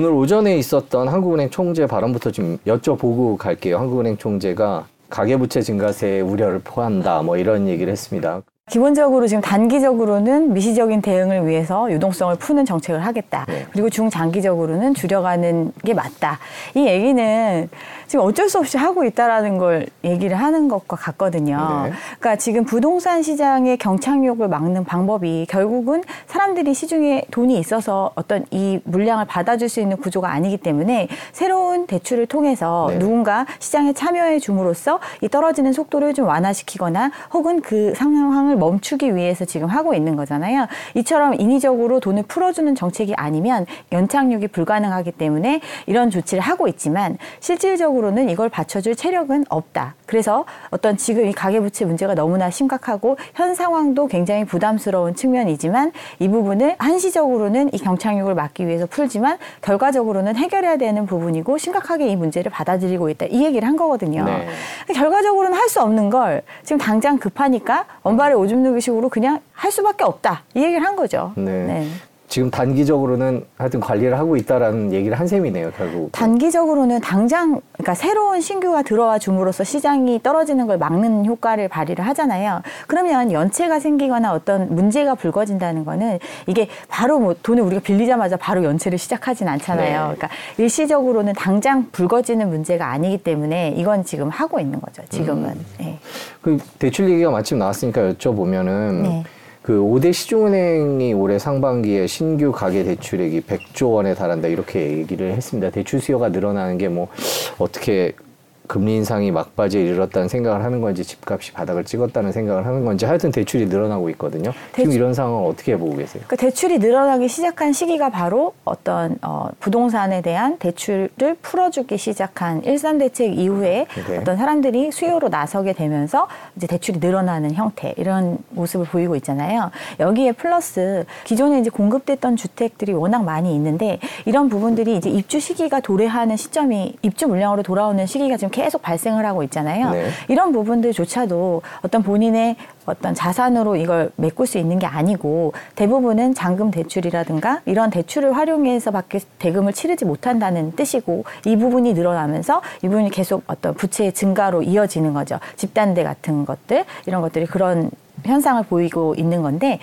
오늘 오전에 있었던 한국은행 총재 발언부터 좀 여쭤보고 갈게요. 한국은행 총재가 가계부채 증가세에 우려를 포한다 뭐 이런 얘기를 했습니다. 기본적으로 지금 단기적으로는 미시적인 대응을 위해서 유동성을 푸는 정책을 하겠다. 네. 그리고 중장기적으로는 줄여가는 게 맞다. 이 얘기는 지금 어쩔 수 없이 하고 있다라는 걸 얘기를 하는 것과 같거든요. 네. 그러니까 지금 부동산 시장의 경착륙을 막는 방법이 결국은 사람들이 시중에 돈이 있어서 어떤 이 물량을 받아줄 수 있는 구조가 아니기 때문에 새로운 대출을 통해서 네. 누군가 시장에 참여해 줌으로써 이 떨어지는 속도를 좀 완화시키거나 혹은 그 상황을 멈추기 위해서 지금 하고 있는 거잖아요. 이처럼 인위적으로 돈을 풀어주는 정책이 아니면 연착륙이 불가능하기 때문에 이런 조치를 하고 있지만 실질적으로는 이걸 받쳐줄 체력은 없다. 그래서 어떤 지금 이 가계부채 문제가 너무나 심각하고 현 상황도 굉장히 부담스러운 측면이지만 이 부분을 한시적으로는 이 경착륙을 막기 위해서 풀지만 결과적으로는 해결해야 되는 부분이고 심각하게 이 문제를 받아들이고 있다. 이 얘기를 한 거거든요. 네. 결과적으로는 할 수 없는 걸 지금 당장 급하니까 원발에 오줌 누기 식으로 그냥 할 수밖에 없다. 이 얘기를 한 거죠. 네. 지금 단기적으로는 하여튼 관리를 하고 있다라는 얘기를 한 셈이네요, 결국. 단기적으로는 당장 그러니까 새로운 신규가 들어와 줌으로써 시장이 떨어지는 걸 막는 효과를 발휘를 하잖아요. 그러면 연체가 생기거나 어떤 문제가 불거진다는 거는 이게 바로 뭐 돈을 우리가 빌리자마자 바로 연체를 시작하진 않잖아요. 네. 그러니까 일시적으로는 당장 불거지는 문제가 아니기 때문에 이건 지금 하고 있는 거죠. 지금은. 음. 네. 그 대출 얘기가 마침 나왔으니까 여쭤보면은 네. 그 5대 시중은행이 올해 상반기에 신규 가계 대출액이 100조 원에 달한다 이렇게 얘기를 했습니다. 대출 수요가 늘어나는 게 뭐 어떻게 금리 인상이 막바지에 이르렀다는 생각을 하는 건지 집값이 바닥을 찍었다는 생각을 하는 건지 하여튼 대출이 늘어나고 있거든요. 지금 대출- 이런 상황을 어떻게 보고 계세요? 그 대출이 늘어나기 시작한 시기가 바로 어떤 어, 부동산에 대한 대출을 풀어주기 시작한 일산 대책 이후에 네. 어떤 사람들이 수요로 나서게 되면서 이제 대출이 늘어나는 형태 이런 모습을 보이고 있잖아요. 여기에 플러스 기존에 이제 공급됐던 주택들이 워낙 많이 있는데 이런 부분들이 이제 입주 시기가 도래하는 시점이 입주 물량으로 돌아오는 시기가 지금 계속 발생을 하고 있잖아요. 네. 이런 부분들조차도 어떤 본인의 어떤 자산으로 이걸 메꿀 수 있는 게 아니고 대부분은 잔금 대출이라든가 이런 대출을 활용해서 밖에 대금을 치르지 못한다는 뜻이고 이 부분이 늘어나면서 이 부분이 계속 어떤 부채의 증가로 이어지는 거죠. 집단대 같은 것들 이런 것들이 그런 현상을 보이고 있는 건데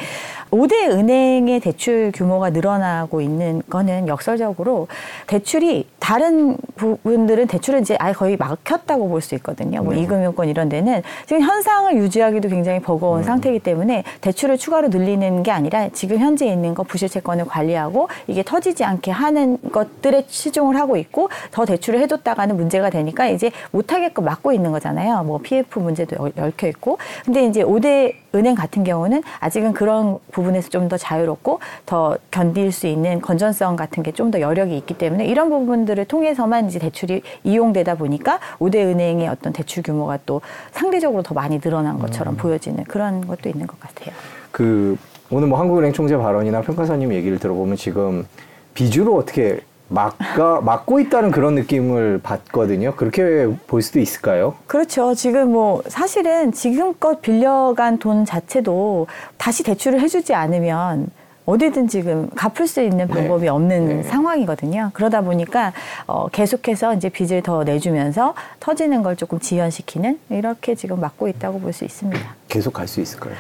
5대 은행의 대출 규모가 늘어나고 있는 거는 역설적으로 대출이 다른 부분들은 대출을 이제 아예 거의 막혔다고 볼 수 있거든요. 뭐 네. 이금융권 이런 데는 지금 현상을 유지하기도 굉장히 버거운 상태이기 때문에 대출을 추가로 늘리는 게 아니라 지금 현재 있는 거 부실 채권을 관리하고 이게 터지지 않게 하는 것들에 치중을 하고 있고 더 대출을 해줬다가는 문제가 되니까 이제 못하게끔 막고 있는 거잖아요. 뭐 PF 문제도 얽- 얽혀 있고. 근데 이제 5대 은행 같은 경우는 아직은 그런 부분에서 좀 더 자유롭고 더 견딜 수 있는 건전성 같은 게 좀 더 여력이 있기 때문에 이런 부분들을 통해서만 이제 대출이 이용되다 보니까 5대 은행의 어떤 대출 규모가 또 상대적으로 더 많이 늘어난 것처럼 보여지는 그런 것도 있는 것 같아요. 그 오늘 뭐 한국은행 총재 발언이나 평가사님 얘기를 들어보면 지금 비주로 어떻게 막가 막고 있다는 그런 느낌을 받거든요. 그렇게 볼 수도 있을까요? 그렇죠. 지금 뭐 사실은 지금껏 빌려간 돈 자체도 다시 대출을 해주지 않으면 어디든 지금 갚을 수 있는 네. 방법이 없는 네. 상황이거든요. 그러다 보니까 어, 계속해서 이제 빚을 더 내주면서 터지는 걸 조금 지연시키는 이렇게 지금 막고 있다고 볼 수 있습니다. 계속 갈 수 있을까요?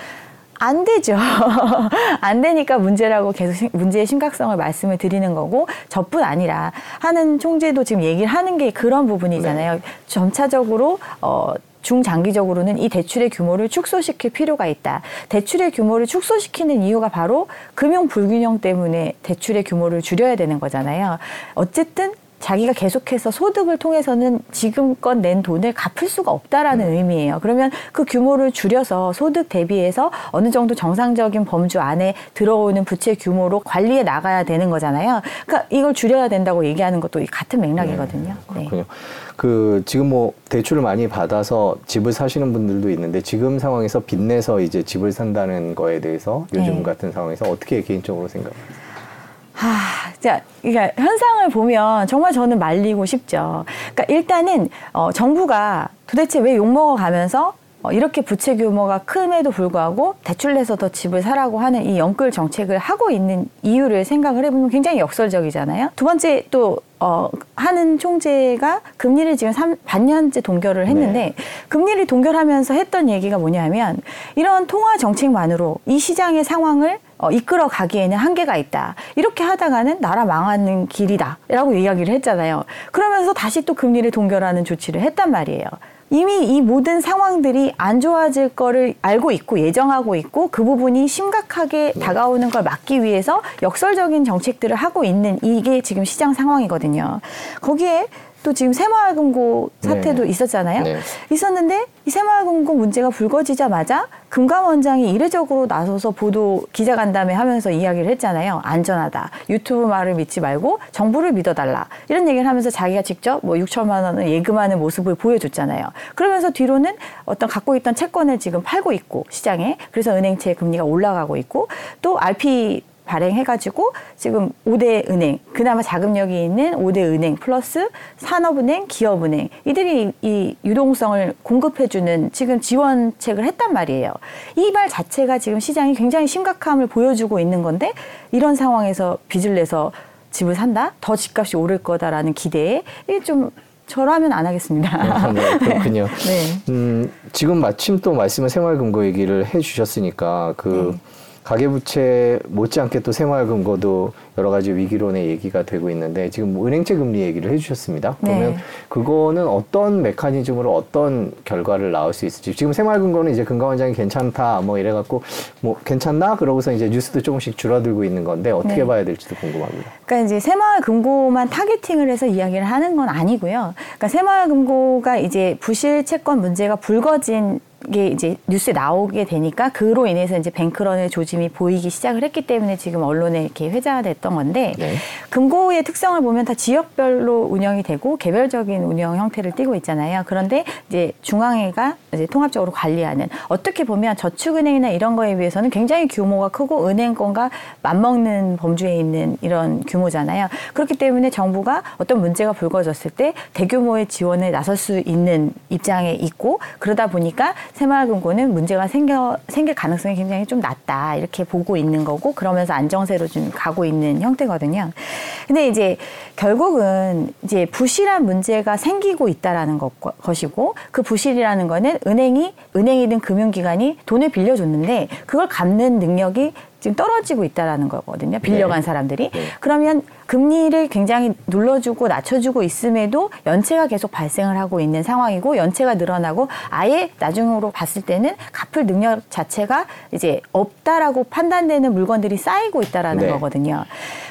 안 되죠. 안 되니까 문제라고 계속 심- 문제의 심각성을 말씀을 드리는 거고 저뿐 아니라 하는 총재도 지금 얘기를 하는 게 그런 부분이잖아요. 네. 점차적으로 어 중장기적으로는 이 대출의 규모를 축소시킬 필요가 있다. 대출의 규모를 축소시키는 이유가 바로 금융 불균형 때문에 대출의 규모를 줄여야 되는 거잖아요. 어쨌든 자기가 계속해서 소득을 통해서는 지금껏 낸 돈을 갚을 수가 없다라는 의미예요. 그러면 그 규모를 줄여서 소득 대비해서 어느 정도 정상적인 범주 안에 들어오는 부채 규모로 관리해 나가야 되는 거잖아요. 그러니까 이걸 줄여야 된다고 얘기하는 것도 이 같은 맥락이거든요. 네. 그렇군요. 그 지금 뭐 대출을 많이 받아서 집을 사시는 분들도 있는데 지금 상황에서 빚내서 이제 집을 산다는 거에 대해서 요즘 네. 같은 상황에서 어떻게 개인적으로 생각하세요? 하, 자, 그러니까 현상을 보면 정말 저는 말리고 싶죠. 그러니까 일단은 어, 정부가 도대체 왜 욕먹어 가면서 어, 이렇게 부채 규모가 큼에도 불구하고 대출 내서 더 집을 사라고 하는 이 영끌 정책을 하고 있는 이유를 생각을 해보면 굉장히 역설적이잖아요. 두 번째 또 어, 하는 총재가 금리를 지금 3, 반년째 동결을 했는데 네. 금리를 동결하면서 했던 얘기가 뭐냐면 이런 통화 정책만으로 이 시장의 상황을 어, 이끌어 가기에는 한계가 있다. 이렇게 하다가는 나라 망하는 길이다. 라고 이야기를 했잖아요. 그러면서 다시 또 금리를 동결하는 조치를 했단 말이에요. 이미 이 모든 상황들이 안 좋아질 거를 알고 있고 예정하고 있고 그 부분이 심각하게 다가오는 걸 막기 위해서 역설적인 정책들을 하고 있는 이게 지금 시장 상황이거든요. 거기에 또 지금 새마을금고 사태도 네. 있었잖아요. 네. 있었는데 이 새마을금고 문제가 불거지자마자 금감원장이 이례적으로 나서서 보도 기자간담회 하면서 이야기를 했잖아요. 안전하다. 유튜브 말을 믿지 말고 정부를 믿어달라. 이런 얘기를 하면서 자기가 직접 뭐 6천만 원을 예금하는 모습을 보여줬잖아요. 그러면서 뒤로는 어떤 갖고 있던 채권을 지금 팔고 있고 시장에 그래서 은행채 금리가 올라가고 있고 또 RP 발행해가지고 지금 5대 은행, 그나마 자금력이 있는 5대 은행 플러스 산업은행, 기업은행 이들이 이 유동성을 공급해주는 지금 지원책을 했단 말이에요. 이 말 자체가 지금 시장이 굉장히 심각함을 보여주고 있는 건데 이런 상황에서 빚을 내서 집을 산다? 더 집값이 오를 거다라는 기대에 이게 좀 저라면 안 하겠습니다. 네, 그렇군요. 네. 음, 지금 마침 또 말씀을 생활금고 얘기를 해주셨으니까 그 네. 가계부채 못지않게 또 생활금고도 여러 가지 위기론의 얘기가 되고 있는데 지금 뭐 은행채 금리 얘기를 해주셨습니다. 그러면 네. 그거는 어떤 메커니즘으로 어떤 결과를 낳을 수 있을지 지금 생활금고는 이제 금감원장이 괜찮다 뭐 이래갖고 뭐 괜찮나 그러고서 이제 뉴스도 조금씩 줄어들고 있는 건데 어떻게 네. 봐야 될지도 궁금합니다. 그러니까 이제 새마을금고만 타겟팅을 해서 이야기를 하는 건 아니고요. 그러니까 새마을금고가 이제 부실 채권 문제가 불거진 게 이제 뉴스에 나오게 되니까 그로 인해서 이제 뱅크런의 조짐이 보이기 시작을 했기 때문에 지금 언론에 이렇게 회자됐던 건데 네. 금고의 특성을 보면 다 지역별로 운영이 되고 개별적인 운영 형태를 띠고 있잖아요. 그런데 이제 중앙회가 이제 통합적으로 관리하는 어떻게 보면 저축은행이나 이런 거에 비해서는 굉장히 규모가 크고 은행권과 맞먹는 범주에 있는 이런 규모잖아요. 그렇기 때문에 정부가 어떤 문제가 불거졌을 때 대규모의 지원에 나설 수 있는 입장에 있고 그러다 보니까 새마을금고는 문제가 생겨 생길 가능성이 굉장히 좀 낮다 이렇게 보고 있는 거고 그러면서 안정세로 좀 가고 있는 형태거든요. 근데 이제 결국은 이제 부실한 문제가 생기고 있다라는 것, 것이고 그 부실이라는 거는 은행이 은행이든 금융기관이 돈을 빌려줬는데 그걸 갚는 능력이 지금 떨어지고 있다라는 거거든요. 빌려간 네. 사람들이. 네. 그러면 금리를 굉장히 눌러주고 낮춰주고 있음에도 연체가 계속 발생을 하고 있는 상황이고 연체가 늘어나고 아예 나중으로 봤을 때는 갚을 능력 자체가 이제 없다라고 판단되는 물건들이 쌓이고 있다라는 네. 거거든요.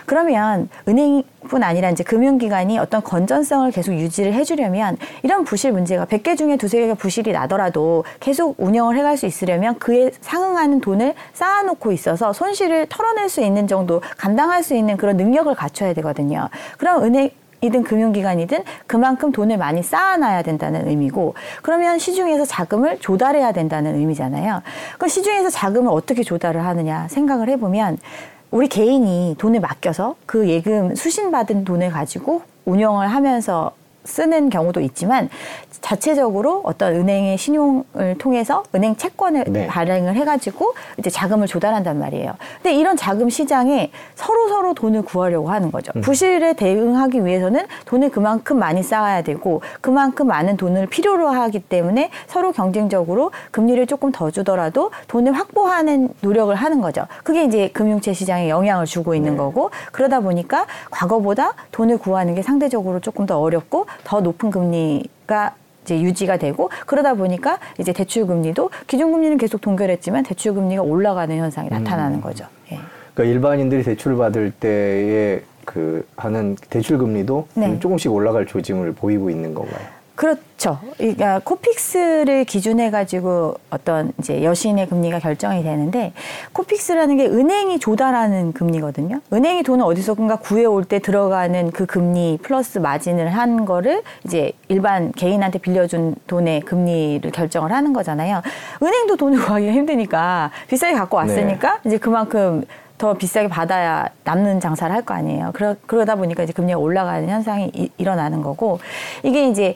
그러면 은행뿐 아니라 이제 금융기관이 어떤 건전성을 계속 유지를 해주려면 이런 부실 문제가 100개 중에 두세 개가 부실이 나더라도 계속 운영을 해갈 수 있으려면 그에 상응하는 돈을 쌓아놓고 있어서 손실을 털어낼 수 있는 정도 감당할 수 있는 그런 능력을 갖춰야 되거든요. 그럼 은행 이든 금융기관이든 그만큼 돈을 많이 쌓아놔야 된다는 의미고 그러면 시중에서 자금을 조달해야 된다는 의미잖아요. 그 시중에서 자금을 어떻게 조달을 하느냐 생각을 해보면 우리 개인이 돈을 맡겨서 그 예금 수신받은 돈을 가지고 운영을 하면서 쓰는 경우도 있지만 자체적으로 어떤 은행의 신용을 통해서 은행 채권을 네. 발행을 해가지고 이제 자금을 조달한단 말이에요. 근데 이런 자금 시장에 서로 서로 돈을 구하려고 하는 거죠. 부실에 대응하기 위해서는 돈을 그만큼 많이 쌓아야 되고 그만큼 많은 돈을 필요로 하기 때문에 서로 경쟁적으로 금리를 조금 더 주더라도 돈을 확보하는 노력을 하는 거죠. 그게 이제 금융채 시장에 영향을 주고 있는 네. 거고 그러다 보니까 과거보다 돈을 구하는 게 상대적으로 조금 더 어렵고 더 높은 금리가 이제 유지가 되고 그러다 보니까 이제 대출 금리도 기준 금리는 계속 동결했지만 대출 금리가 올라가는 현상이 음. 나타나는 거죠. 예. 그러니까 일반인들이 대출을 받을 때에 그 하는 대출 금리도 네. 조금씩 올라갈 조짐을 보이고 있는 건가요? 그렇죠. 그러니까 코픽스를 기준해 가지고 어떤 이제 여신의 금리가 결정이 되는데 코픽스라는 게 은행이 조달하는 금리거든요. 은행이 돈을 어디서든가 구해올 때 들어가는 그 금리 플러스 마진을 한 거를 이제 일반 개인한테 빌려준 돈의 금리를 결정을 하는 거잖아요. 은행도 돈을 구하기가 힘드니까 비싸게 갖고 왔으니까 이제 그만큼 더 비싸게 받아야 남는 장사를 할 거 아니에요. 그러, 그러다 보니까 이제 금리가 올라가는 현상이 이- 일어나는 거고 이게 이제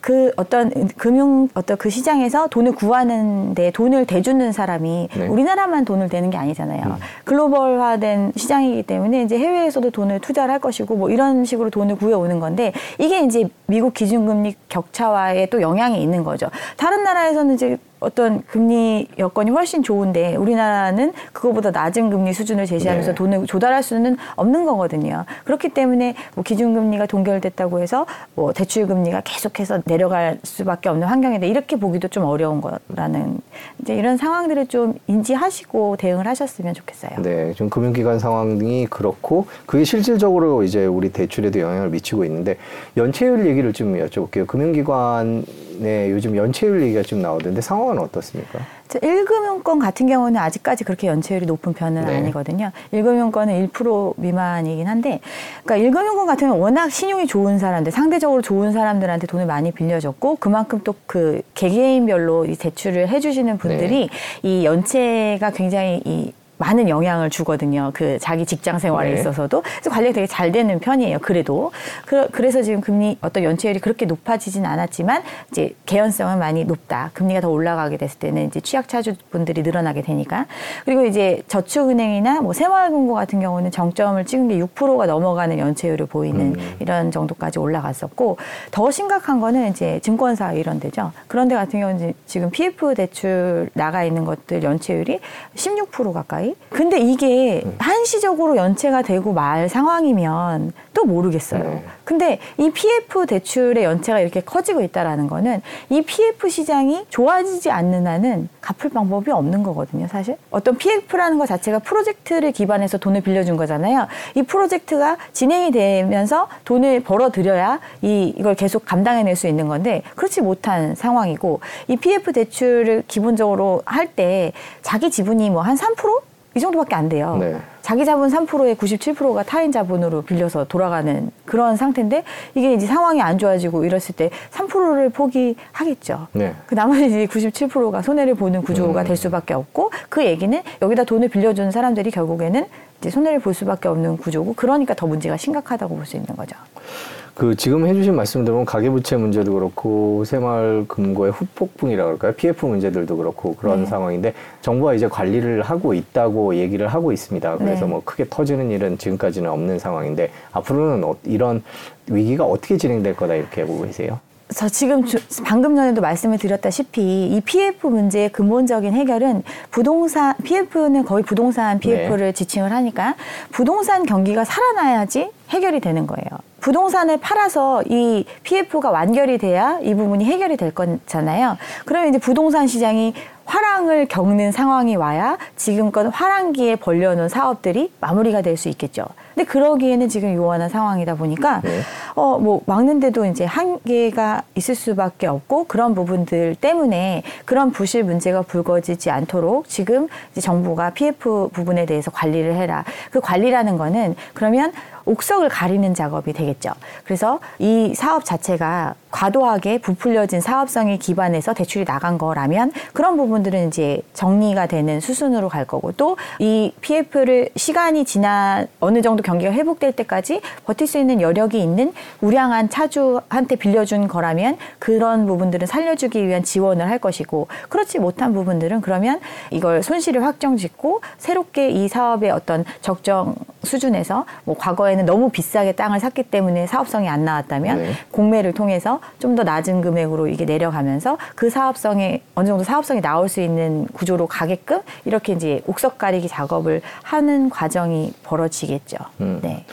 그 어떤 금융 어떤 그 시장에서 돈을 구하는데 돈을 대주는 사람이 네. 우리나라만 돈을 대는 게 아니잖아요. 음. 글로벌화된 시장이기 때문에 이제 해외에서도 돈을 투자를 할 것이고 뭐 이런 식으로 돈을 구해오는 건데 이게 이제 미국 기준금리 격차와의 또 영향이 있는 거죠. 다른 나라에서는 이제 어떤 금리 여건이 훨씬 좋은데 우리나라는 그거보다 낮은 금리 수준을 제시하면서 네. 돈을 조달할 수는 없는 거거든요. 그렇기 때문에 뭐 기준금리가 동결됐다고 해서 뭐 대출금리가 계속해서 내려갈 수밖에 없는 환경인데 이렇게 보기도 좀 어려운 거라는 이제 이런 상황들을 좀 인지하시고 대응을 하셨으면 좋겠어요. 네, 좀 금융기관 상황이 그렇고 그게 실질적으로 이제 우리 대출에도 영향을 미치고 있는데 연체율 얘기를 좀 여쭤볼게요. 금융기관 의 요즘 연체율 얘기가 좀 나오던데 상황은 어떻습니까? 저 1금융권 같은 경우는 아직까지 그렇게 연체율이 높은 편은 네. 아니거든요. 1금융권은 1% 미만이긴 한데, 그러니까 1금융권 같은 경우는 워낙 신용이 좋은 사람들, 상대적으로 좋은 사람들한테 돈을 많이 빌려줬고, 그만큼 또 그 개개인별로 이 대출을 해주시는 분들이 이 연체가 굉장히 이 많은 영향을 주거든요. 그 자기 직장 생활에 네. 있어서도 그래서 관리가 되게 잘 되는 편이에요. 그래도 그, 그래서 지금 금리 어떤 연체율이 그렇게 높아지진 않았지만 이제 개연성은 많이 높다. 금리가 더 올라가게 됐을 때는 이제 취약차주 분들이 늘어나게 되니까 그리고 이제 저축은행이나 뭐 새마을금고 같은 경우는 정점을 찍은 게 6%가 넘어가는 연체율을 보이는 음. 이런 정도까지 올라갔었고 더 심각한 거는 이제 증권사 이런 데죠. 그런 데 같은 경우는 지금 PF 대출 나가 있는 것들 연체율이 16% 가까이. 근데 이게 음. 한시적으로 연체가 되고 말 상황이면 또 모르겠어요. 네. 근데 이 PF 대출의 연체가 이렇게 커지고 있다라는 거는 이 PF 시장이 좋아지지 않는 한은 갚을 방법이 없는 거거든요, 사실. 어떤 PF라는 것 자체가 프로젝트를 기반해서 돈을 빌려준 거잖아요. 이 프로젝트가 진행이 되면서 돈을 벌어들여야 이, 이걸 계속 감당해낼 수 있는 건데 그렇지 못한 상황이고 이 PF 대출을 기본적으로 할 때 자기 지분이 뭐 한 3%? 이 정도밖에 안 돼요. 네. 자기 자본 3%에 97%가 타인 자본으로 빌려서 돌아가는 그런 상태인데 이게 이제 상황이 안 좋아지고 이랬을 때 3%를 포기하겠죠. 네. 그 나머지 이제 97%가 손해를 보는 구조가 음. 될 수밖에 없고 그 얘기는 여기다 돈을 빌려주는 사람들이 결국에는 이제 손해를 볼 수밖에 없는 구조고 그러니까 더 문제가 심각하다고 볼 수 있는 거죠. 그 지금 해주신 말씀 들으면 가계부채 문제도 그렇고 새마을 금고의 후폭풍이라 그럴까요? PF 문제들도 그렇고 그런 네. 상황인데 정부가 이제 관리를 하고 있다고 얘기를 하고 있습니다. 그래서 네. 뭐 크게 터지는 일은 지금까지는 없는 상황인데 앞으로는 어- 이런 위기가 어떻게 진행될 거다 이렇게 보고 계세요? 저 지금 주- 방금 전에도 말씀을 드렸다시피 이 PF 문제의 근본적인 해결은 부동산 PF는 거의 부동산 PF를 지칭을 하니까 부동산 경기가 살아나야지 해결이 되는 거예요. 부동산을 팔아서 이 PF가 완결이 돼야 이 부분이 해결이 될 거잖아요. 그러면 이제 부동산 시장이 화랑을 겪는 상황이 와야 지금껏 화랑기에 벌려놓은 사업들이 마무리가 될 수 있겠죠. 근데 그러기에는 지금 요원한 상황이다 보니까 네. 어, 뭐, 막는데도 이제 한계가 있을 수밖에 없고 그런 부분들 때문에 그런 부실 문제가 불거지지 않도록 지금 이제 정부가 PF 부분에 대해서 관리를 해라. 그 관리라는 거는 그러면 옥석을 가리는 작업이 되겠죠. 그래서 이 사업 자체가 과도하게 부풀려진 사업성에 기반해서 대출이 나간 거라면 그런 부분들은 이제 정리가 되는 수순으로 갈 거고 또 이 PF를 시간이 지나 어느 정도 경기가 회복될 때까지 버틸 수 있는 여력이 있는 우량한 차주한테 빌려준 거라면 그런 부분들은 살려주기 위한 지원을 할 것이고 그렇지 못한 부분들은 그러면 이걸 손실을 확정 짓고 새롭게 이 사업의 어떤 적정 수준에서 뭐 과거에는 너무 비싸게 땅을 샀기 때문에 사업성이 안 나왔다면 네. 공매를 통해서 좀 더 낮은 금액으로 이게 내려가면서 그 사업성에 어느 정도 사업성이 나올 수 있는 구조로 가게끔 이렇게 이제 옥석 가리기 작업을 하는 과정이 벌어지겠죠. 음. 네.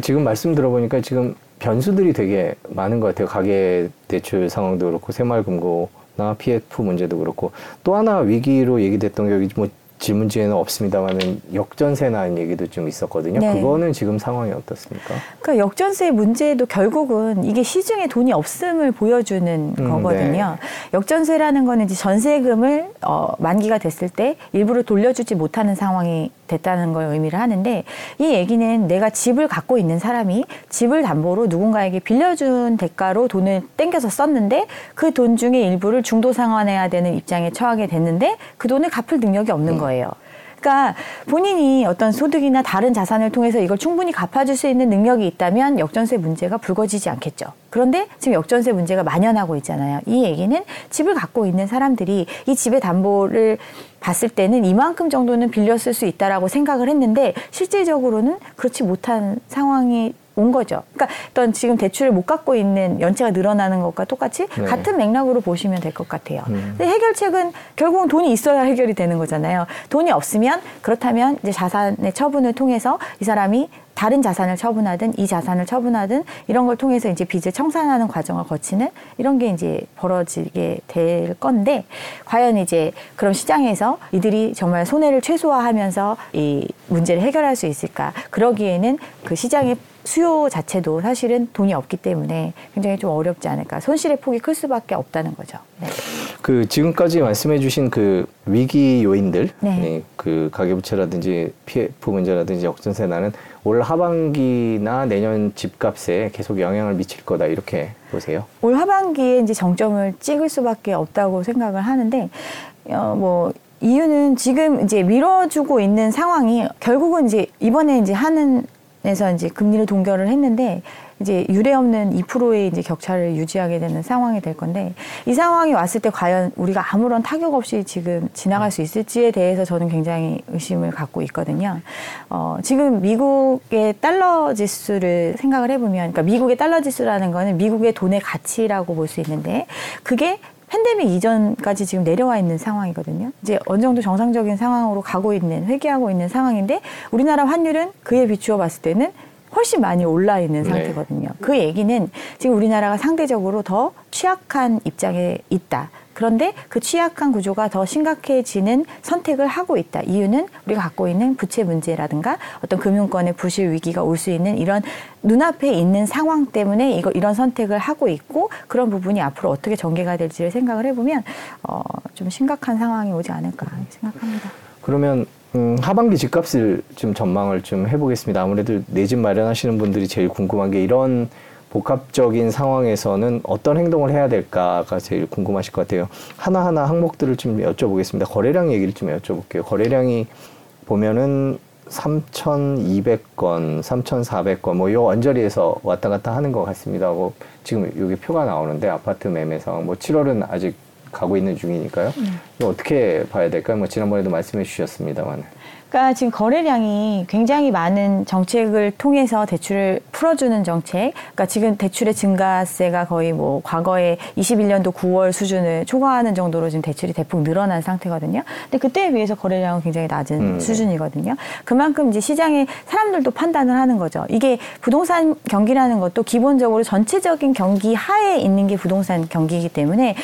지금 말씀 들어보니까 지금 변수들이 되게 많은 것 같아요. 가계 대출 상황도 그렇고 새마을금고나 PF 문제도 그렇고 또 하나 위기로 얘기됐던 게 여기 뭐 질문지에는 없습니다만은 역전세라는 얘기도 좀 있었거든요. 네. 그거는 지금 상황이 어떻습니까? 그러니까 역전세 문제도 결국은 이게 시중에 돈이 없음을 보여주는 음, 거거든요. 역전세라는 거는 이제 전세금을 어, 만기가 됐을 때 일부러 돌려주지 못하는 상황이 됐다는 걸 의미를 하는데 이 얘기는 내가 집을 갖고 있는 사람이 집을 담보로 누군가에게 빌려준 대가로 돈을 땡겨서 썼는데 그 돈 중에 일부를 중도 상환해야 되는 입장에 처하게 됐는데 그 돈을 갚을 능력이 없는 거예요. 그러니까 본인이 어떤 소득이나 다른 자산을 통해서 이걸 충분히 갚아줄 수 있는 능력이 있다면 역전세 문제가 불거지지 않겠죠. 그런데 지금 역전세 문제가 만연하고 있잖아요. 이 얘기는 집을 갖고 있는 사람들이 이 집의 담보를 봤을 때는 이만큼 정도는 빌렸을 수 있다라고 생각을 했는데 실질적으로는 그렇지 못한 상황이 온 거죠. 그러니까 어떤 지금 대출을 못 갖고 있는 연체가 늘어나는 것과 똑같이 네. 같은 맥락으로 보시면 될 것 같아요. 음. 근데 해결책은 결국은 돈이 있어야 해결이 되는 거잖아요. 돈이 없으면 그렇다면 이제 자산의 처분을 통해서 이 사람이 다른 자산을 처분하든 이 자산을 처분하든 이런 걸 통해서 이제 빚을 청산하는 과정을 거치는 이런 게 이제 벌어지게 될 건데 과연 이제 그럼 시장에서 이들이 정말 손해를 최소화하면서 이 문제를 해결할 수 있을까? 그러기에는 그 시장의 수요 자체도 사실은 돈이 없기 때문에 굉장히 좀 어렵지 않을까. 손실의 폭이 클 수밖에 없다는 거죠. 네. 그 지금까지 말씀해주신 그 위기 요인들, 네. 네, 그 가계부채라든지 PF 문제라든지 역전세 나는 올 하반기나 내년 집값에 계속 영향을 미칠 거다 이렇게 보세요. 올 하반기에 이제 정점을 찍을 수밖에 없다고 생각을 하는데 어 뭐 이유는 지금 이제 밀어주고 있는 상황이 결국은 이제 이번에 이제 한 은에서 이제 금리를 동결을 했는데 이제 유례 없는 2%의 이제 격차를 유지하게 되는 상황이 될 건데 이 상황이 왔을 때 과연 우리가 아무런 타격 없이 지금 지나갈 수 있을지에 대해서 저는 굉장히 의심을 갖고 있거든요. 어, 지금 미국의 달러 지수를 생각을 해보면, 그러니까 미국의 달러 지수라는 거는 미국의 돈의 가치라고 볼 수 있는데 그게 팬데믹 이전까지 지금 내려와 있는 상황이거든요. 이제 어느 정도 정상적인 상황으로 가고 있는, 회귀하고 있는 상황인데 우리나라 환율은 그에 비추어 봤을 때는 훨씬 많이 올라 있는 네. 상태거든요. 그 얘기는 지금 우리나라가 상대적으로 더 취약한 입장에 있다. 그런데 그 취약한 구조가 더 심각해지는 선택을 하고 있다. 이유는 우리가 갖고 있는 부채 문제라든가 어떤 금융권의 부실 위기가 올 수 있는 이런 눈앞에 있는 상황 때문에 이거 이런 선택을 하고 있고 그런 부분이 앞으로 어떻게 전개가 될지를 생각을 해보면 어, 좀 심각한 상황이 오지 않을까 생각합니다. 그러면 음, 하반기 집값을 좀 전망을 좀 해보겠습니다. 아무래도 내 집 마련하시는 분들이 제일 궁금한 게 이런 복합적인 상황에서는 어떤 행동을 해야 될까가 제일 궁금하실 것 같아요. 하나하나 항목들을 좀 여쭤보겠습니다. 거래량 얘기를 좀 여쭤볼게요. 거래량이 보면은 3,200건, 3,400건, 뭐, 요 언저리에서 왔다 갔다 하는 것 같습니다. 뭐, 지금 여기 표가 나오는데, 아파트 매매상. 뭐, 7월은 아직 가고 있는 중이니까요. 이거 어떻게 봐야 될까요? 뭐, 지난번에도 말씀해 주셨습니다만. 그러니까 지금 거래량이 굉장히 많은 정책을 통해서 대출을 풀어주는 정책. 그러니까 지금 대출의 증가세가 거의 뭐 과거에 21년도 9월 수준을 초과하는 정도로 지금 대출이 대폭 늘어난 상태거든요. 근데 그때에 비해서 거래량은 굉장히 낮은 음. 수준이거든요. 그만큼 이제 시장의 사람들도 판단을 하는 거죠. 이게 부동산 경기라는 것도 기본적으로 전체적인 경기 하에 있는 게 부동산 경기이기 때문에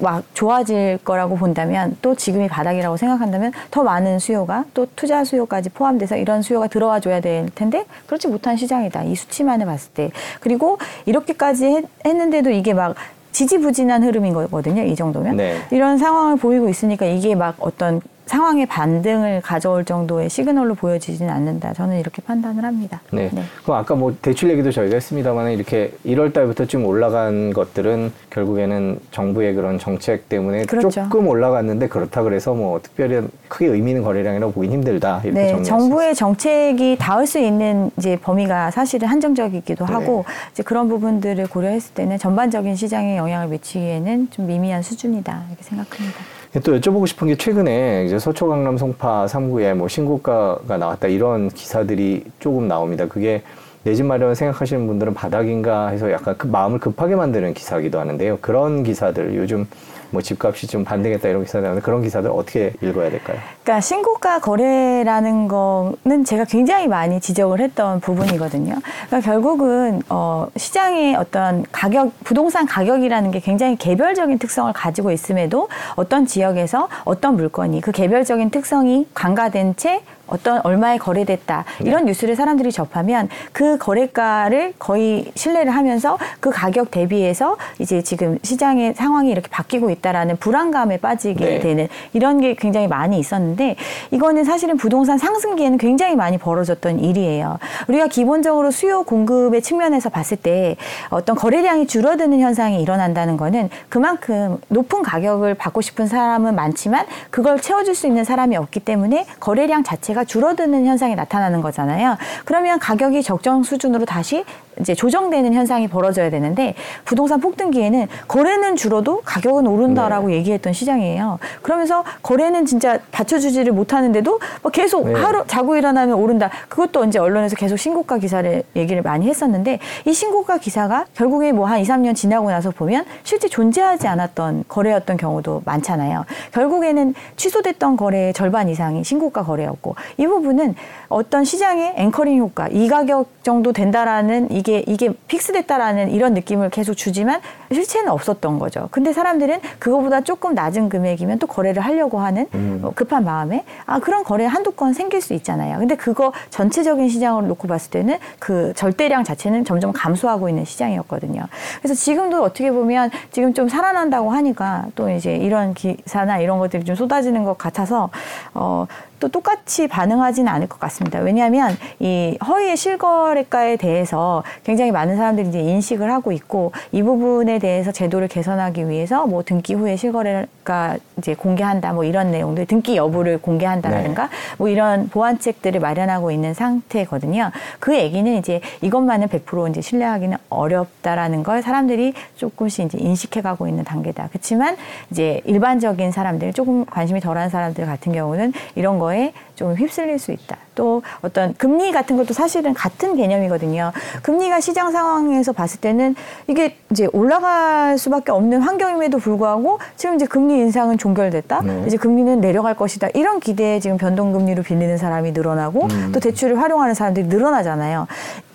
막 좋아질 거라고 본다면 또 지금이 바닥이라고 생각한다면 더 많은 수요가 또 투자 수요까지 포함돼서 이런 수요가 들어와 줘야 될 텐데 그렇지 못한 시장이다. 이 수치만을 봤을 때. 그리고 이렇게까지 했, 했는데도 이게 막 지지부진한 흐름인 거거든요. 이 정도면. 네. 이런 상황을 보이고 있으니까 이게 막 어떤 상황의 반등을 가져올 정도의 시그널로 보여지지는 않는다. 저는 이렇게 판단을 합니다. 네. 그럼 아까 뭐 대출 얘기도 저희가 했습니다만 이렇게 1월 달부터 좀 올라간 것들은 결국에는 정부의 그런 정책 때문에 그렇죠. 조금 올라갔는데 그렇다 그래서 뭐 특별히 크게 의미 있는 거래량이라고 보긴 힘들다. 이렇게 네, 정부의 정책이 닿을 수 있는 이제 범위가 사실은 한정적이기도 네. 하고 이제 그런 부분들을 고려했을 때는 전반적인 시장에 영향을 미치기에는 좀 미미한 수준이다 이렇게 생각합니다. 또 여쭤보고 싶은 게 최근에 이제 서초 강남 송파 3구에 뭐 신고가가 나왔다 이런 기사들이 조금 나옵니다. 그게 내 집 마련을 생각하시는 분들은 바닥인가 해서 약간 그 마음을 급하게 만드는 기사기도 하는데요. 그런 기사들 요즘 뭐 집값이 좀 반등했다 이런 기사 나오는데 그런 기사들 어떻게 읽어야 될까요? 그러니까 신고가 거래라는 거는 제가 굉장히 많이 지적을 했던 부분이거든요. 그러니까 결국은 어 시장의 어떤 가격 부동산 가격이라는 게 굉장히 개별적인 특성을 가지고 있음에도 어떤 지역에서 어떤 물건이 그 개별적인 특성이 간과된 채 어떤 얼마에 거래됐다 이런 뉴스를 사람들이 접하면 그 거래가를 거의 신뢰를 하면서 그 가격 대비해서 이제 지금 시장의 상황이 이렇게 바뀌고 있다라는 불안감에 빠지게 네. 되는 이런 게 굉장히 많이 있었는데 이거는 사실은 부동산 상승기에는 굉장히 많이 벌어졌던 일이에요. 우리가 기본적으로 수요 공급의 측면에서 봤을 때 어떤 거래량이 줄어드는 현상이 일어난다는 거는 그만큼 높은 가격을 받고 싶은 사람은 많지만 그걸 채워줄 수 있는 사람이 없기 때문에 거래량 자체가 줄어드는 현상이 나타나는 거잖아요. 그러면 가격이 적정 수준으로 다시 이제 조정되는 현상이 벌어져야 되는데 부동산 폭등기에는 거래는 줄어도 가격은 오른다라고 네. 얘기했던 시장이에요. 그러면서 거래는 진짜 받쳐주지를 못하는데도 뭐 계속 네. 하루 자고 일어나면 오른다. 그것도 이제 언론에서 계속 신고가 기사를 얘기를 많이 했었는데 이 신고가 기사가 결국에 뭐 한 2, 3년 지나고 나서 보면 실제 존재하지 않았던 거래였던 경우도 많잖아요. 결국에는 취소됐던 거래의 절반 이상이 신고가 거래였고 이 부분은 어떤 시장의 앵커링 효과, 이 가격 정도 된다라는 이게 이게 픽스됐다라는 이런 느낌을 계속 주지만 실체는 없었던 거죠. 근데 사람들은 그거보다 조금 낮은 금액이면 또 거래를 하려고 하는 음. 어, 급한 마음에 아 그런 거래 한두 건 생길 수 있잖아요. 근데 그거 전체적인 시장으로 놓고 봤을 때는 그 절대량 자체는 점점 감소하고 있는 시장이었거든요. 그래서 지금도 어떻게 보면 지금 좀 살아난다고 하니까 또 이제 이런 기사나 이런 것들이 좀 쏟아지는 것 같아서 어. 또 똑같이 반응하지는 않을 것 같습니다. 왜냐하면 이 허위의 실거래가에 대해서 굉장히 많은 사람들이 이제 인식을 하고 있고 이 부분에 대해서 제도를 개선하기 위해서 뭐 등기 후에 실거래가 이제 공개한다 뭐 이런 내용들 등기 여부를 공개한다라든가 뭐 이런 보완책들을 마련하고 있는 상태거든요. 그 얘기는 이제 이것만은 100% 이제 신뢰하기는 어렵다라는 걸 사람들이 조금씩 이제 인식해가고 있는 단계다. 그렇지만 이제 일반적인 사람들 조금 관심이 덜한 사람들 같은 경우는 이런 거에 좀 휩쓸릴 수 있다. 또 어떤 금리 같은 것도 사실은 같은 개념이거든요. 금리가 시장 상황에서 봤을 때는 이게 이제 올라갈 수밖에 없는 환경임에도 불구하고 지금 이제 금리 인상은 종결됐다. 네. 이제 금리는 내려갈 것이다. 이런 기대에 지금 변동금리로 빌리는 사람이 늘어나고 음. 또 대출을 활용하는 사람들이 늘어나잖아요.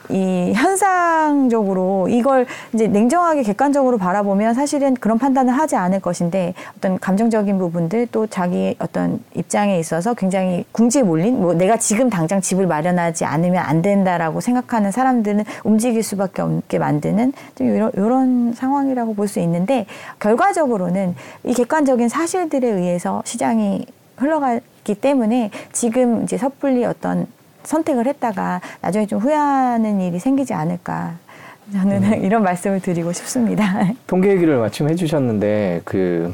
이 현상적으로 이걸 이제 냉정하게 객관적으로 바라보면 사실은 그런 판단을 하지 않을 것인데 어떤 감정적인 부분들 또 자기 어떤 입장에 있어서 굉장히 궁지에 몰린 뭐 내가 지금 당장 집을 마련하지 않으면 안 된다라고 생각하는 사람들은 움직일 수밖에 없게 만드는 좀 이런, 이런 상황이라고 볼 수 있는데 결과적으로는 이 객관적인 사실들에 의해서 시장이 흘러가기 때문에 지금 이제 섣불리 어떤 선택을 했다가 나중에 좀 후회하는 일이 생기지 않을까. 저는 이런 말씀을 드리고 싶습니다. 통계 얘기를 마침 해주셨는데 그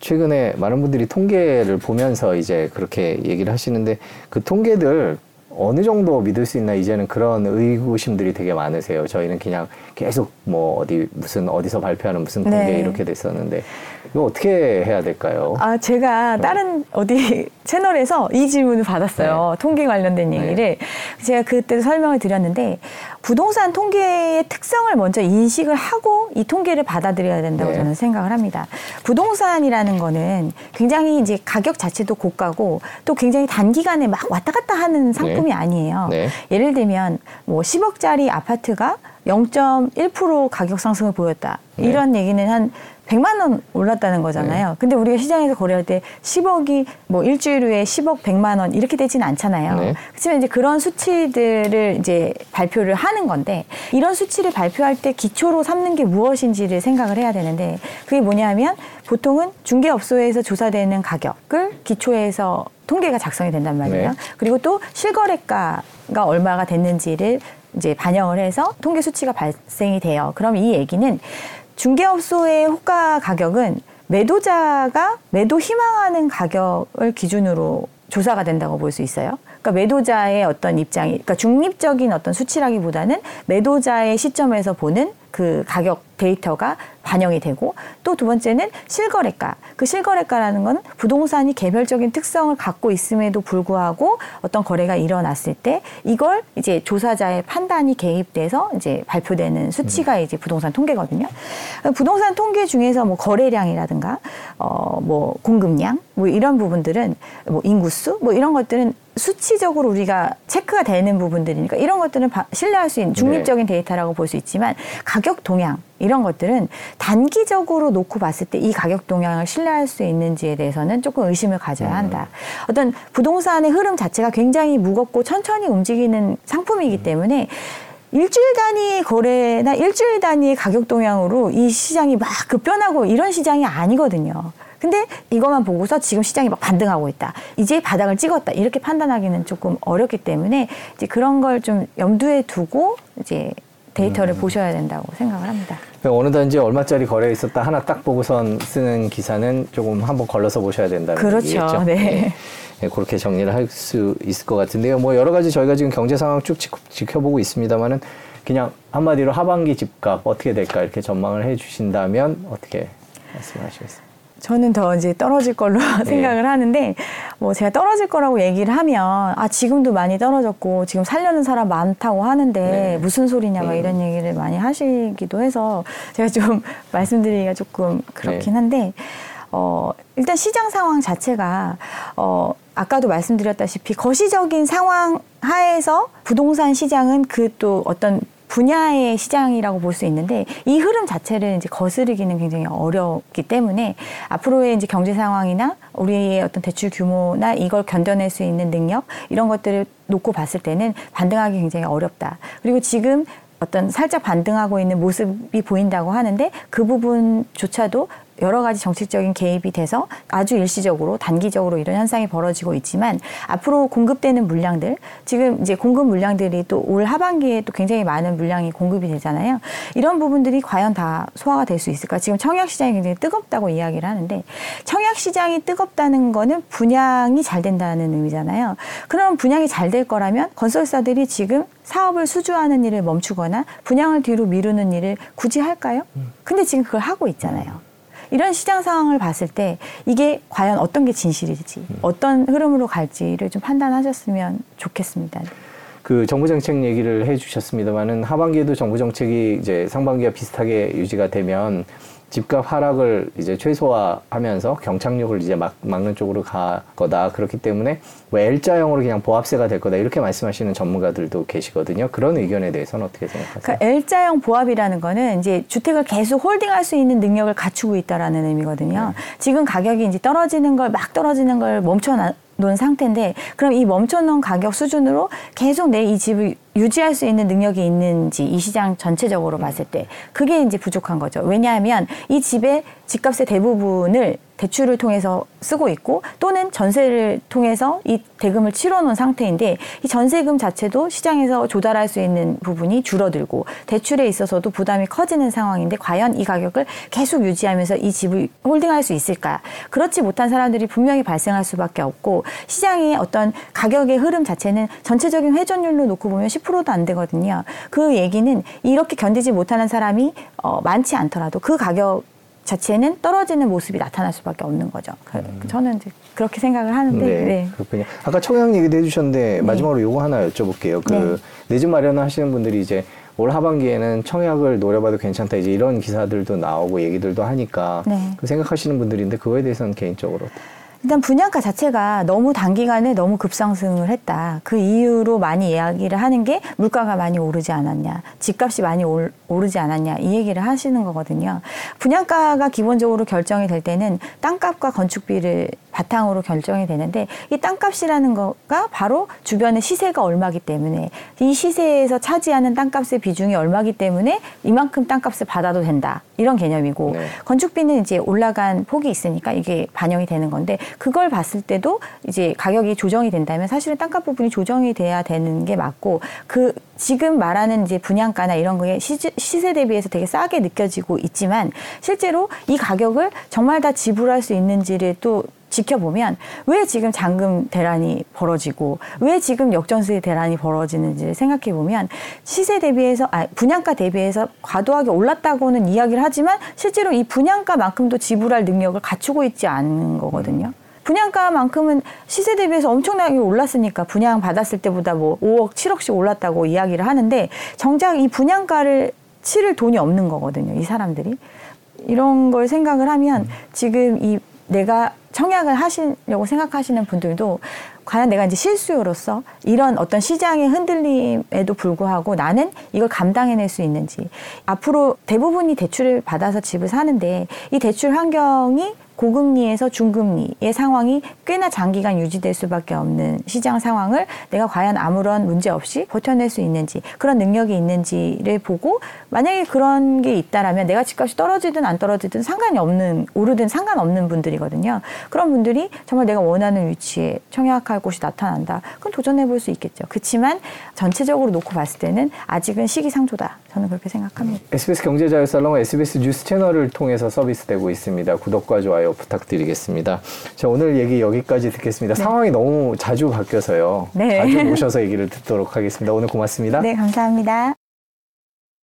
최근에 많은 분들이 통계를 보면서 이제 그렇게 얘기를 하시는데 그 통계들 어느 정도 믿을 수 있나 이제는 그런 의구심들이 되게 많으세요. 저희는 그냥 계속 뭐 어디 무슨 어디서 발표하는 무슨 통계 네. 이렇게 됐었는데 이거 어떻게 해야 될까요? 아, 제가 다른 어디 채널에서 이 질문을 받았어요. 통계 관련된 네. 얘기를. 제가 그때 설명을 드렸는데, 부동산 통계의 특성을 먼저 인식을 하고 이 통계를 받아들여야 된다고 네. 저는 생각을 합니다. 부동산이라는 거는 굉장히 이제 가격 자체도 고가고 또 굉장히 단기간에 막 왔다 갔다 하는 상품이 아니에요. 네. 예를 들면 뭐 10억짜리 아파트가 0.1% 가격 상승을 보였다. 네. 이런 얘기는 한 100만 원 올랐다는 거잖아요. 네. 근데 우리가 시장에서 거래할 때 10억이 뭐 일주일 후에 10억 100만 원 이렇게 되지는 않잖아요. 네. 그렇지만 이제 그런 수치들을 이제 발표를 하는 건데 이런 수치를 발표할 때 기초로 삼는 게 무엇인지를 생각을 해야 되는데 그게 뭐냐면 보통은 중개업소에서 조사되는 가격을 기초해서 통계가 작성이 된단 말이에요. 네. 그리고 또 실거래가가 얼마가 됐는지를 이제 반영을 해서 통계 수치가 발생이 돼요. 그럼 이 얘기는 중개업소의 호가 가격은 매도자가 매도 희망하는 가격을 기준으로 조사가 된다고 볼 수 있어요. 그러니까 매도자의 어떤 입장이, 그러니까 중립적인 어떤 수치라기보다는 매도자의 시점에서 보는 그 가격 데이터가 반영이 되고 또 두 번째는 실거래가. 그 실거래가라는 건 부동산이 개별적인 특성을 갖고 있음에도 불구하고 어떤 거래가 일어났을 때 이걸 이제 조사자의 판단이 개입돼서 이제 발표되는 수치가 이제 부동산 통계거든요. 부동산 통계 중에서 뭐 거래량이라든가 어 뭐 공급량 뭐 이런 부분들은 뭐 인구수 뭐 이런 것들은 수치적으로 우리가 체크가 되는 부분들이니까 이런 것들은 바- 신뢰할 수 있는 중립적인 데이터라고 볼 수 있지만 가격 동향 이런 것들은 단기적으로 놓고 봤을 때 이 가격 동향을 신뢰할 수 있는지에 대해서는 조금 의심을 가져야 한다. 어떤 부동산의 흐름 자체가 굉장히 무겁고 천천히 움직이는 상품이기 때문에 일주일 단위 거래나 일주일 단위 가격 동향으로 이 시장이 막 급변하고 이런 시장이 아니거든요. 근데 이것만 보고서 지금 시장이 막 반등하고 있다. 이제 바닥을 찍었다. 이렇게 판단하기는 조금 어렵기 때문에 이제 그런 걸 좀 염두에 두고 이제 데이터를 음. 보셔야 된다고 생각을 합니다. 어느 단지 얼마짜리 거래 있었다 하나 딱 보고선 쓰는 기사는 조금 한번 걸러서 보셔야 된다는 그렇죠. 얘기겠죠. 네. 네. 네. 그렇게 정리를 할 수 있을 것 같은데요. 뭐 여러 가지 저희가 지금 경제 상황 쭉 지켜보고 있습니다만은 그냥 한마디로 하반기 집값 어떻게 될까 이렇게 전망을 해주신다면 어떻게 말씀하시겠습니까? 저는 더 이제 떨어질 걸로 네. 생각을 하는데 뭐 제가 떨어질 거라고 얘기를 하면 아 지금도 많이 떨어졌고 지금 살려는 사람 많다고 하는데 네. 무슨 소리냐 막 음. 이런 얘기를 많이 하시기도 해서 제가 좀 말씀드리기가 조금 그렇긴 네. 한데 어 일단 시장 상황 자체가 어 아까도 말씀드렸다시피 거시적인 상황 하에서 부동산 시장은 그 또 어떤 분야의 시장이라고 볼 수 있는데 이 흐름 자체를 이제 거스르기는 굉장히 어렵기 때문에 앞으로의 이제 경제 상황이나 우리의 어떤 대출 규모나 이걸 견뎌낼 수 있는 능력 이런 것들을 놓고 봤을 때는 반등하기 굉장히 어렵다. 그리고 지금 어떤 살짝 반등하고 있는 모습이 보인다고 하는데 그 부분조차도 여러 가지 정책적인 개입이 돼서 아주 일시적으로 단기적으로 이런 현상이 벌어지고 있지만 앞으로 공급되는 물량들 지금 이제 공급 물량들이 또 올 하반기에 또 굉장히 많은 물량이 공급이 되잖아요. 이런 부분들이 과연 다 소화가 될 수 있을까? 지금 청약 시장이 굉장히 뜨겁다고 이야기를 하는데 청약 시장이 뜨겁다는 거는 분양이 잘 된다는 의미잖아요. 그럼 분양이 잘 될 거라면 건설사들이 지금 사업을 수주하는 일을 멈추거나 분양을 뒤로 미루는 일을 굳이 할까요? 음. 근데 지금 그걸 하고 있잖아요. 이런 시장 상황을 봤을 때 이게 과연 어떤 게 진실일지 음. 어떤 흐름으로 갈지를 좀 판단하셨으면 좋겠습니다. 그 정부 정책 얘기를 해주셨습니다만은 하반기에도 정부 정책이 이제 상반기와 비슷하게 유지가 되면 집값 하락을 이제 최소화하면서 경착륙을 이제 막, 막는 쪽으로 가 거다. 그렇기 때문에 뭐 L자형으로 그냥 보합세가 될 거다. 이렇게 말씀하시는 전문가들도 계시거든요. 그런 의견에 대해서는 어떻게 생각하세요? 그러니까 L자형 보합이라는 거는 이제 주택을 계속 홀딩할 수 있는 능력을 갖추고 있다라는 의미거든요. 네. 지금 가격이 이제 떨어지는 걸 막 떨어지는 걸 멈춰 놓은 상태인데 그럼 이 멈춰놓은 가격 수준으로 계속 내 이 집을 유지할 수 있는 능력이 있는지 이 시장 전체적으로 봤을 때 그게 이제 부족한 거죠. 왜냐하면 이 집의 집값의 대부분을 대출을 통해서 쓰고 있고 또는 전세를 통해서 이 대금을 치러놓은 상태인데 이 전세금 자체도 시장에서 조달할 수 있는 부분이 줄어들고 대출에 있어서도 부담이 커지는 상황인데 과연 이 가격을 계속 유지하면서 이 집을 홀딩할 수 있을까? 그렇지 못한 사람들이 분명히 발생할 수밖에 없고 시장의 어떤 가격의 흐름 자체는 전체적인 회전율로 놓고 보면 10%도 안 되거든요. 그 얘기는 이렇게 견디지 못하는 사람이 어, 많지 않더라도 그 가격 자체는 떨어지는 모습이 나타날 수밖에 없는 거죠. 그, 음. 저는 이제 그렇게 생각을 하는데. 네, 네. 그렇군요. 아까 청약 얘기도 해주셨는데 네. 마지막으로 요거 하나 여쭤볼게요. 그 내집 네. 마련을 하시는 분들이 이제 올 하반기에는 청약을 노려봐도 괜찮다 이제 이런 기사들도 나오고 얘기들도 하니까 네. 그 생각하시는 분들인데 그거에 대해서는 개인적으로 일단 분양가 자체가 너무 단기간에 너무 급상승을 했다. 그 이유로 많이 이야기를 하는 게 물가가 많이 오르지 않았냐, 집값이 많이 올, 오르지 않았냐 이 얘기를 하시는 거거든요. 분양가가 기본적으로 결정이 될 때는 땅값과 건축비를 바탕으로 결정이 되는데 이 땅값이라는 거가 바로 주변의 시세가 얼마기 때문에 이 시세에서 차지하는 땅값의 비중이 얼마기 때문에 이만큼 땅값을 받아도 된다 이런 개념이고 네. 건축비는 이제 올라간 폭이 있으니까 이게 반영이 되는 건데 그걸 봤을 때도 이제 가격이 조정이 된다면 사실은 땅값 부분이 조정이 돼야 되는 게 맞고 그 지금 말하는 이제 분양가나 이런 거에 시세 대비해서 되게 싸게 느껴지고 있지만 실제로 이 가격을 정말 다 지불할 수 있는지를 또 지켜보면 왜 지금 잔금 대란이 벌어지고 왜 지금 역전세 대란이 벌어지는지를 생각해 보면 시세 대비해서 아 분양가 대비해서 과도하게 올랐다고는 이야기를 하지만 실제로 이 분양가만큼도 지불할 능력을 갖추고 있지 않은 거거든요. 분양가만큼은 시세 대비해서 엄청나게 올랐으니까 분양 받았을 때보다 뭐 5억, 7억씩 올랐다고 이야기를 하는데 정작 이 분양가를 치를 돈이 없는 거거든요. 이 사람들이. 이런 걸 생각을 하면 지금 이 내가 청약을 하시려고 생각하시는 분들도 과연 내가 이제 실수요로서 이런 어떤 시장의 흔들림에도 불구하고 나는 이걸 감당해낼 수 있는지 앞으로 대부분이 대출을 받아서 집을 사는데 이 대출 환경이 고금리에서 중금리의 상황이 꽤나 장기간 유지될 수밖에 없는 시장 상황을 내가 과연 아무런 문제 없이 버텨낼 수 있는지 그런 능력이 있는지를 보고 만약에 그런 게 있다라면 내가 집값이 떨어지든 안 떨어지든 상관이 없는 오르든 상관없는 분들이거든요. 그런 분들이 정말 내가 원하는 위치에 청약할 곳이 나타난다. 그럼 도전해 볼 수 있겠죠. 그렇지만 전체적으로 놓고 봤을 때는 아직은 시기상조다. 저는 그렇게 생각합니다. SBS 경제자유살롱은 SBS 뉴스 채널을 통해서 서비스되고 있습니다. 구독과 좋아요 부탁드리겠습니다. 자, 오늘 얘기 여기까지 듣겠습니다. 상황이 너무 자주 바뀌어서요. 네. 자주 모셔서 얘기를 듣도록 하겠습니다. 오늘 고맙습니다. 네, 감사합니다.